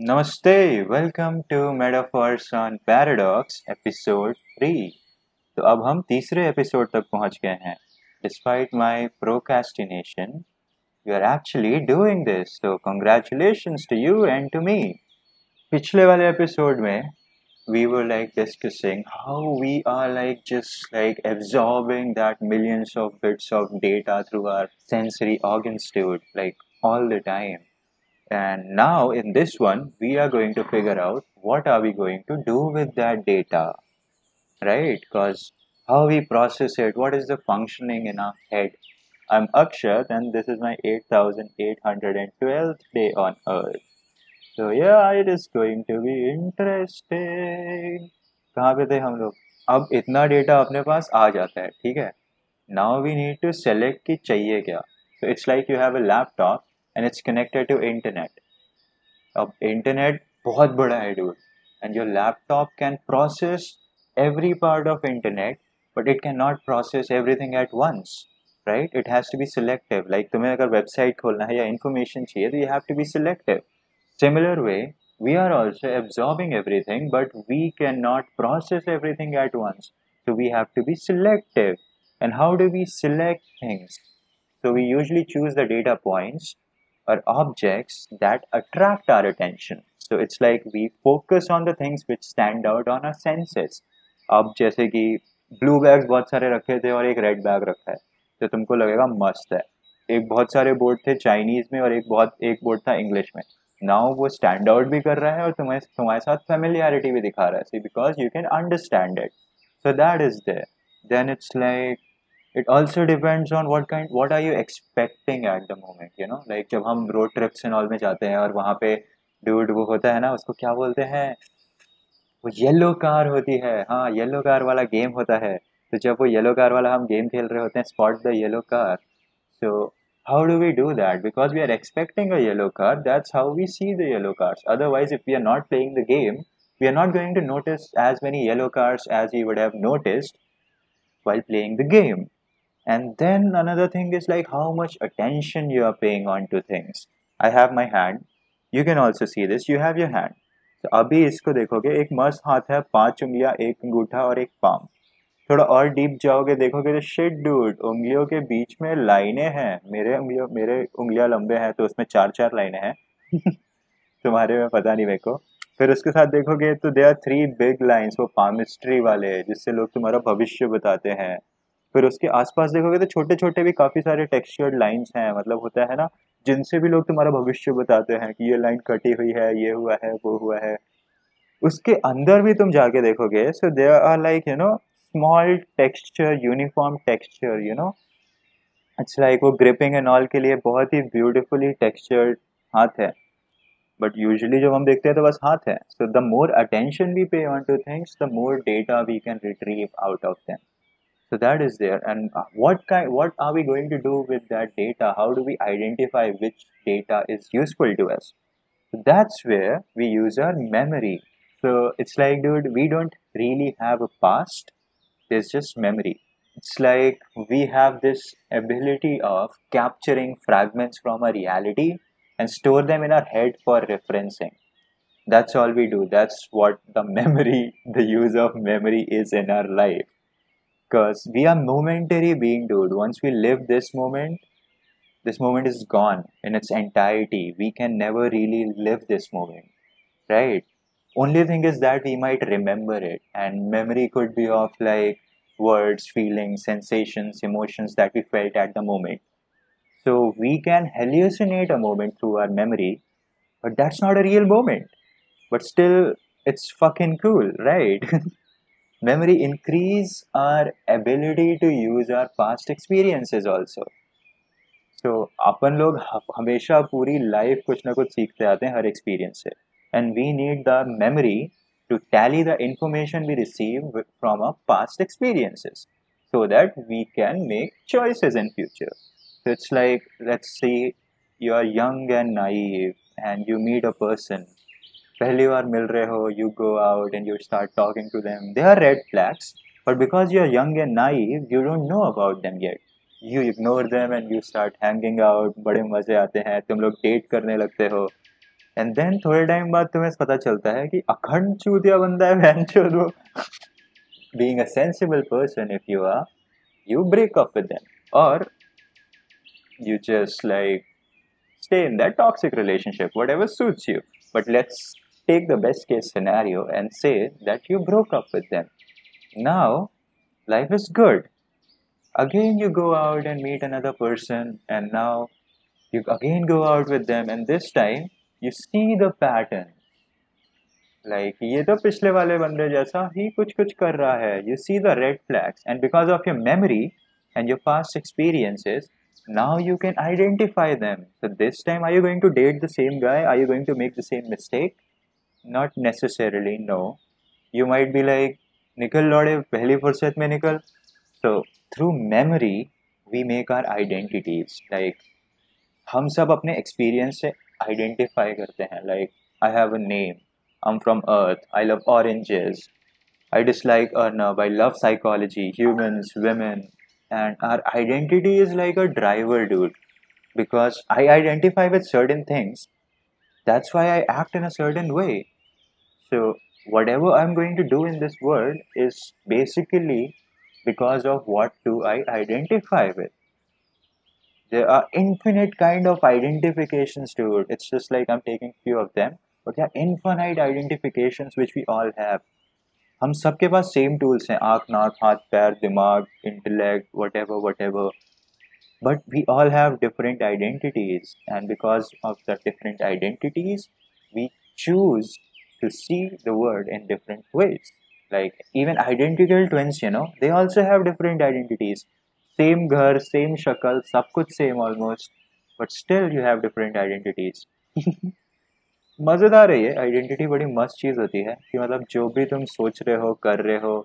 नमस्ते welcome to metaphors on paradox episode three तो अब हम तीसरे एपिसोड तक पहुँच गए हैं। Despite my procrastination you are actually doing this so congratulation to you and to me पिछले वाले एपिसोड में we were like discussing how we are like just like absorbing that millions of bits of data through our sensory organs like all the time and now in this one, we are going to figure out what are we going to do with that data, right? Because how we process it, what is the functioning in our head. I'm Akshat and this is my 8812th day on earth. So yeah, it is going to be interesting. कहाँ पे थे हम लोग अब इतना data अपने पास आ जाता है ठीक है now we need to select कि चाहिए क्या so it's like you have a laptop and it's connected to internet अब internet बहुत बड़ा है dude and your laptop can process every part of internet but it cannot process everything at once right it has to be selective like तुम्हें अगर website खोलना है या information चाहिए तो you have to be selective similar way we are also absorbing everything but we cannot process everything at once so we have to be selective and how do we select things so we usually choose the data points or objects that attract our attention. So it's like we focus on the things which stand out on our senses. अब जैसे कि blue bags बहुत सारे रखे थे और एक red bag रखा है तो तुमको लगेगा मस्त है एक बहुत सारे बोर्ड थे चाइनीज में और एक बहुत एक बोर्ड था इंग्लिश में नाउ वो स्टैंड आउट भी कर रहा है और तुम्हें तुम्हारे साथ फेमिलियरिटी भी दिखा रहा है सी because you can understand it so that is there then it's like it also depends on what kind what are you expecting at the moment you know like जब हम रोड ट्रिप्स एंड ऑल में जाते हैं और वहाँ पे dude वो होता है ना उसको क्या बोलते हैं वो येलो कार होती है हाँ येलो कार वाला गेम होता है तो जब वो येलो कार वाला हम गेम खेल रहे होते हैं spot the yellow car so how do we do that because we are expecting a yellow car that's how we see the yellow cars otherwise if we are not playing the game we are not going to notice as many yellow cars as we would have noticed while playing the game and then another thing is, like, how much attention you are paying on to things. I have my hand. You can also see this. You have your hand. तो अभी इसको देखोगे, एक मस्त हाथ है, पाँच उंगलियाँ, एक अंगूठा और एक पाम। थोड़ा और डीप जाओगे, देखोगे तो शिट डूड उंगलियों के बीच में लाइनें हैं। मेरे उंगलियों, मेरे उंगलियाँ लंबे हैं तो उसमें चार चार लाइनें हैं। तुम्हारे में पता नहीं मेरे को। फिर उसके साथ देखोगे तो they are three big lines वो पामिस्ट्री वाले, जिससे लोग तुम्हारा भविष्य बताते हैं। फिर उसके आसपास देखोगे तो छोटे छोटे भी काफ़ी सारे टेक्सचर्ड लाइंस हैं मतलब होता है ना, जिनसे भी लोग तुम्हारा भविष्य बताते हैं कि ये लाइन कटी हुई है, ये हुआ है, वो हुआ है। उसके अंदर भी तुम जाके देखोगे so they are like you know small texture uniform texture you know it's like वो ग्रिपिंग एंड ऑल के लिए बहुत ही ब्यूटिफुली टेक्सचर्ड हाथ है। बट यूजली जब हम देखते हैं तो बस हाथ है। So the more attention we pay on to things the more data we can retrieve out of them so that is there. And uh, what kind what are we going to do with that data? How do we identify which data is useful to us? So that's where we use our memory. So it's like dude we don't really have a past. There's just memory. It's like we have this ability of capturing fragments from a reality and store them in our head for referencing. That's all we do. That's what the memory the use of memory is in our life because we are momentary being dude. Once we live this moment this moment is gone in its entirety. We can never really live this moment right? Only thing is that we might remember it and memory could be of like words feelings sensations emotions that we felt at the moment. So we can hallucinate a moment through our memory but that's not a real moment. But still it's fucking cool right memory increase our ability to use our past experiences also so अपन लोग हमेशा पूरी life कुछ ना कुछ सीखते आते हैं हर एक्सपीरियंस से and we need the memory to tally the information we receive from our past experiences so that we can make choices in future so it's like let's say you are young and naive and you meet a person पहली बार मिल रहे हो you go out and you start talking to them they are red flags but because you are young and naive you don't know about them yet you ignore them and you start hanging out बड़े मज़े आते हैं, तुम लोग date करने लगते हो. And then थोड़े टाइम बाद तुम्हें पता चलता है कि अखंड चूतिया बंदा है, बहन चोद being a sensible person if you are you break up with them और you just like stay in that toxic relationship whatever suits you but let's take the best case scenario and say that you broke up with them now life is good again you go out and meet another person and now you again go out with them and this time you see the pattern like ये तो पिछले वाले बंदे जैसा ही कुछ कुछ कर रहा है you see the red flags and because of your memory and your past experiences now you can identify them so this time are you going to date the same guy are you going to make the same mistake not necessarily no you might be like निकल लौड़े पहली फुर्सत में निकल so through memory we make our identities like हम सब अपने experience से identify करते हैं like I have a name I'm from Earth I love oranges I dislike Arnab I love psychology humans women and our identity is like a driver dude because I identify with certain things that's why I act in a certain way so whatever I'm going to do in this world is basically because of what do I identify with there are infinite kind of identifications to it it's just like i'm taking few of them but there are infinite identifications which we all have हम सबके पास same tools हैं आँख नाक हाथ पैर दिमाग intellect whatever whatever but we all have different identities and because of the different identities we choose to see the world in different ways like even identical twins you know they also have different identities same घर same शक्ल सब कुछ same almost but still you have different identities मज़ेदार है ये identity बड़ी मस्त चीज़ होती है कि मतलब जो भी तुम सोच रहे हो कर रहे हो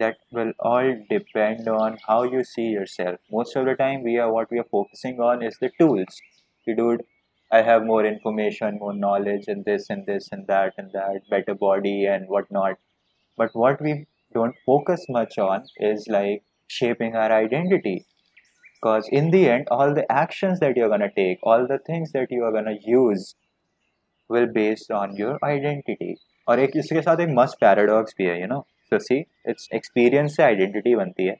that will all depend on how you see yourself. Most of the time, we are what we are focusing on is the tools. You dude, I have more information, more knowledge, and this and this and that and that, better body and whatnot. But what we don't focus much on is like shaping our identity. Because in the end, all the actions that you're gonna take, all the things that you are gonna use, will based on your identity. और एक इसके साथ एक मस्त paradox भी है you know तो see it's experience से आइडेंटिटी बनती है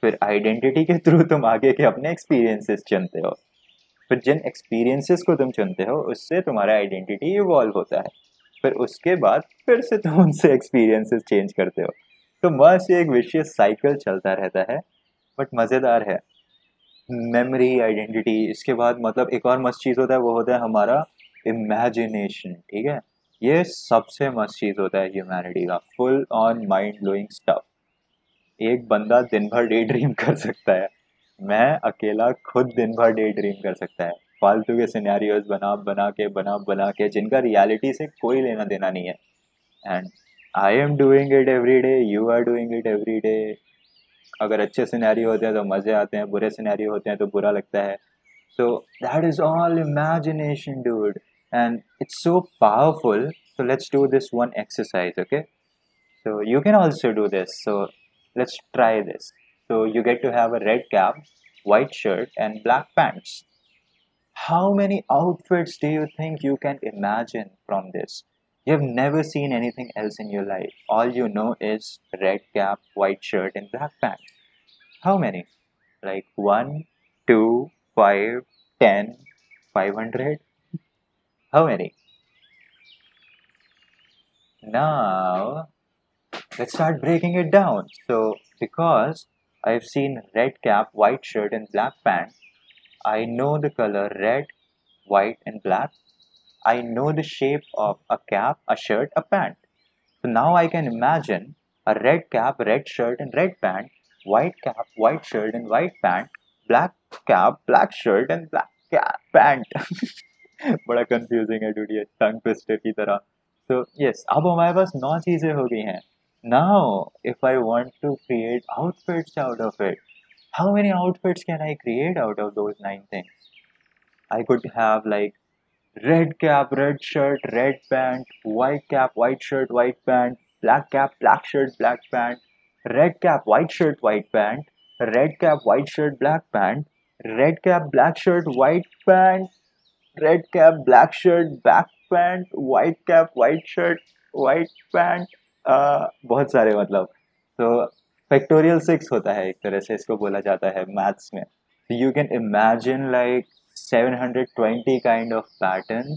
फिर आइडेंटिटी के थ्रू तुम आगे के अपने एक्सपीरियंसेस चुनते हो फिर जिन एक्सपीरियंसेस को तुम चुनते हो, उससे तुम्हारा आइडेंटिटी इवॉल्व होता है। फिर उसके बाद फिर से तुम उनसे एक्सपीरियंसेस चेंज करते हो। तो मस्त एक विशेष साइकिल चलता रहता है बट मज़ेदार है। मेमोरी आइडेंटिटी इसके बाद मतलब एक और मस्त चीज़ होता है, वो होता है हमारा इमेजिनेशन ठीक है? ये सबसे मस्त चीज़ होता है ह्यूमैनिटी का full on mind blowing stuff एक बंदा दिन भर डे ड्रीम कर सकता है। मैं अकेला खुद दिन भर डे ड्रीम कर सकता है। फालतू के सिनेरियोज बना बना के, बना बना के, जिनका रियलिटी से कोई लेना देना नहीं है। And I am doing it every day you are doing it every day अगर अच्छे सिनेरियो होते हैं तो मज़े आते हैं, बुरे सिनेरियो होते हैं तो बुरा लगता है। So that is all imagination dude and it's so powerful so let's do this one exercise, okay? So you can also do this. So let's try this. So you get to have a red cap white shirt and black pants. How many outfits do you think you can imagine from this? You have never seen anything else in your life. All you know is red cap white shirt and black pants. How many? Like one two five ten five hundred? How many? Now, let's start breaking it down. So, because I've seen red cap, white shirt, and black pant, I know the color red, white, and black. I know the shape of a cap, a shirt, a pant. So now I can imagine a red cap, red shirt, and red pant, white cap, white shirt, and white pant, black cap, black shirt, and black cap, pant. बड़ा confusing है डूडी tongue twister की तरह तो yes अब हमारे पास नौ चीज़ें हो गई हैं Now, if I want to create outfits out of it, how many outfits can I create out of those nine things? I could have like red cap, red shirt, red pant, white cap, white shirt, white pant, black cap, black shirt, black pant, red cap, white shirt, white pant, red cap, white shirt, black pant, red cap, black shirt, white pant, red cap, black shirt, black pant, white cap, white shirt, white pant, आ, बहुत सारे मतलब। तो factorial six होता है एक तरह से इसको बोला जाता है मैथ्स में। You can imagine like seven hundred twenty kind of pattern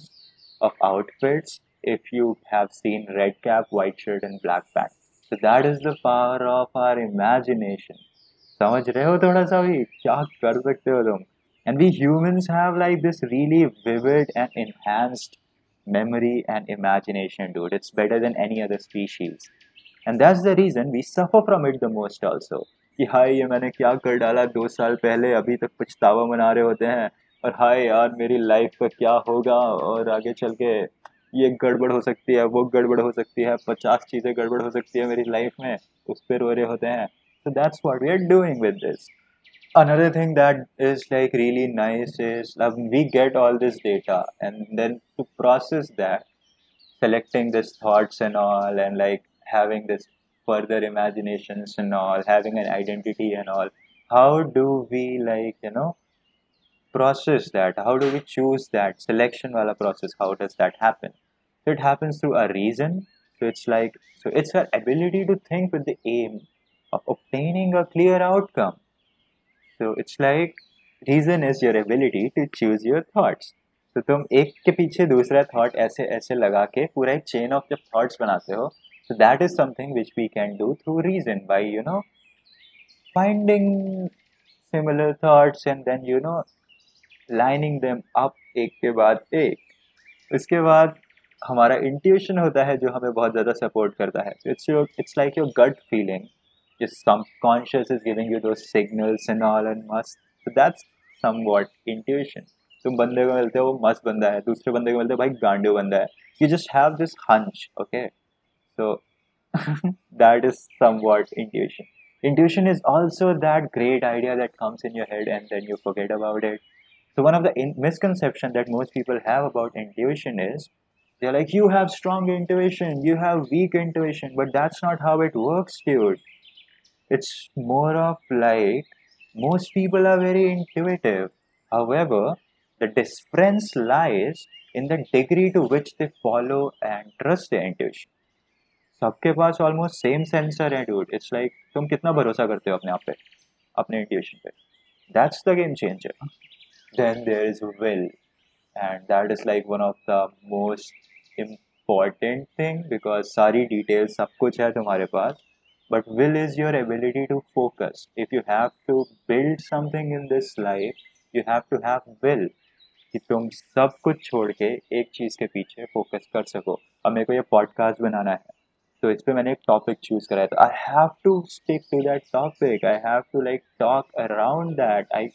of outfits if you have seen red cap white shirt and black pant तो that is the power of our imagination समझ रहे हो थोड़ा सा भी? क्या कर सकते हो तुम? And we humans have like this really vivid and enhanced memory and imagination dude it's better than any other species and that's the reason we suffer from it the most also कि हाय ये मैंने क्या कर डाला दो साल पहले अभी तक पछतावा मना रहे होते हैं और हाय यार मेरी लाइफ का क्या होगा और आगे चल के ये गड़बड़ हो सकती है वो गड़बड़ हो सकती है पचास चीज़ें गड़बड़ हो सकती है मेरी लाइफ में उस पर रो रहे होते हैं so that's what we are doing with this another thing that is like really nice is um, we get all this data and then to process that selecting this thoughts and all and like having this further imaginations and all having an identity and all how do we like you know process that? How do we choose that? Selection wala process how does that happen? So it happens through a reason. So it's like so it's our ability to think with the aim of obtaining a clear outcome so it's like reason is your ability to choose your thoughts तो तुम एक के पीछे दूसरा that ऐसे ऐसे लगा के पूरा एक चेन ऑफ़ जब थाट्स बनाते हो। So that is something which we can do through reason by you know finding similar thoughts and then you know lining them up एक के बाद एक। उसके बाद हमारा इंट्यूशन होता है जो हमें बहुत ज़्यादा सपोर्ट करता है। It's your it's like your gut feeling subconscious is giving you those signals and all and must so that's somewhat intuition तुम बंदे को मिलते हो वो मस्त बंदा है दूसरे बंदे को मिलते हो भाई गांडू बंदा है you just have this hunch okay so that is somewhat intuition intuition is also that great idea that comes in your head and then you forget about it so one of the in- misconception that most people have about intuition is they're like, you have strong intuition, you have weak intuition, but that's not how it works, dude. It's more of like most people are very intuitive. However, the difference lies in the degree to which they follow and trust their intuition. सबके पास almost same sensor है dude it's like तुम कितना भरोसा करते हो अपने आप पे अपने इंट्यूशन पे that's the game changer then there is will and that is like one of the most important thing because sari details सब कुछ है तुम्हारे पास But will is your ability to focus. If you have to build something in this life, you have to have will. कि तुम सब कुछ छोड़ के एक चीज़ के पीछे फोकस कर सको। अब मेरे को ये पॉडकास्ट बनाना है। तो इस पर मैंने एक टॉपिक चूज़ करा है। तो I have to stick to that topic I have to like talk around that I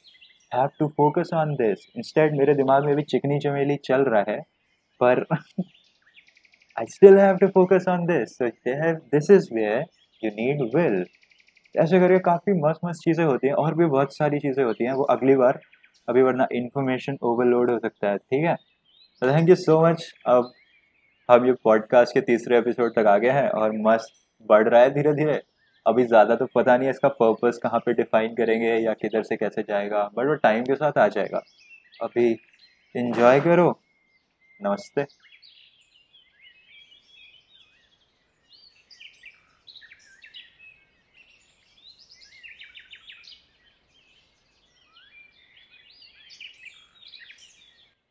have to focus on this instead मेरे दिमाग में भी चिकनी चमेली चल रहा है। पर I still have to focus on this this is where you need will ऐसे करके काफ़ी मस्त मस्त चीज़ें होती हैं और भी बहुत सारी चीज़ें होती हैं। वो अगली बार, अभी वरना इन्फॉर्मेशन ओवरलोड हो सकता है, ठीक है? थैंक यू सो मच अब हम ये पॉडकास्ट के तीसरे एपिसोड तक आ गए हैं और मस्त बढ़ रहा है धीरे धीरे अभी ज़्यादा तो पता नहीं है इसका पर्पस कहाँ पे डिफाइन करेंगे या किधर से कैसे जाएगा बट वो टाइम के साथ आ जाएगा। अभी इंजॉय करो। नमस्ते।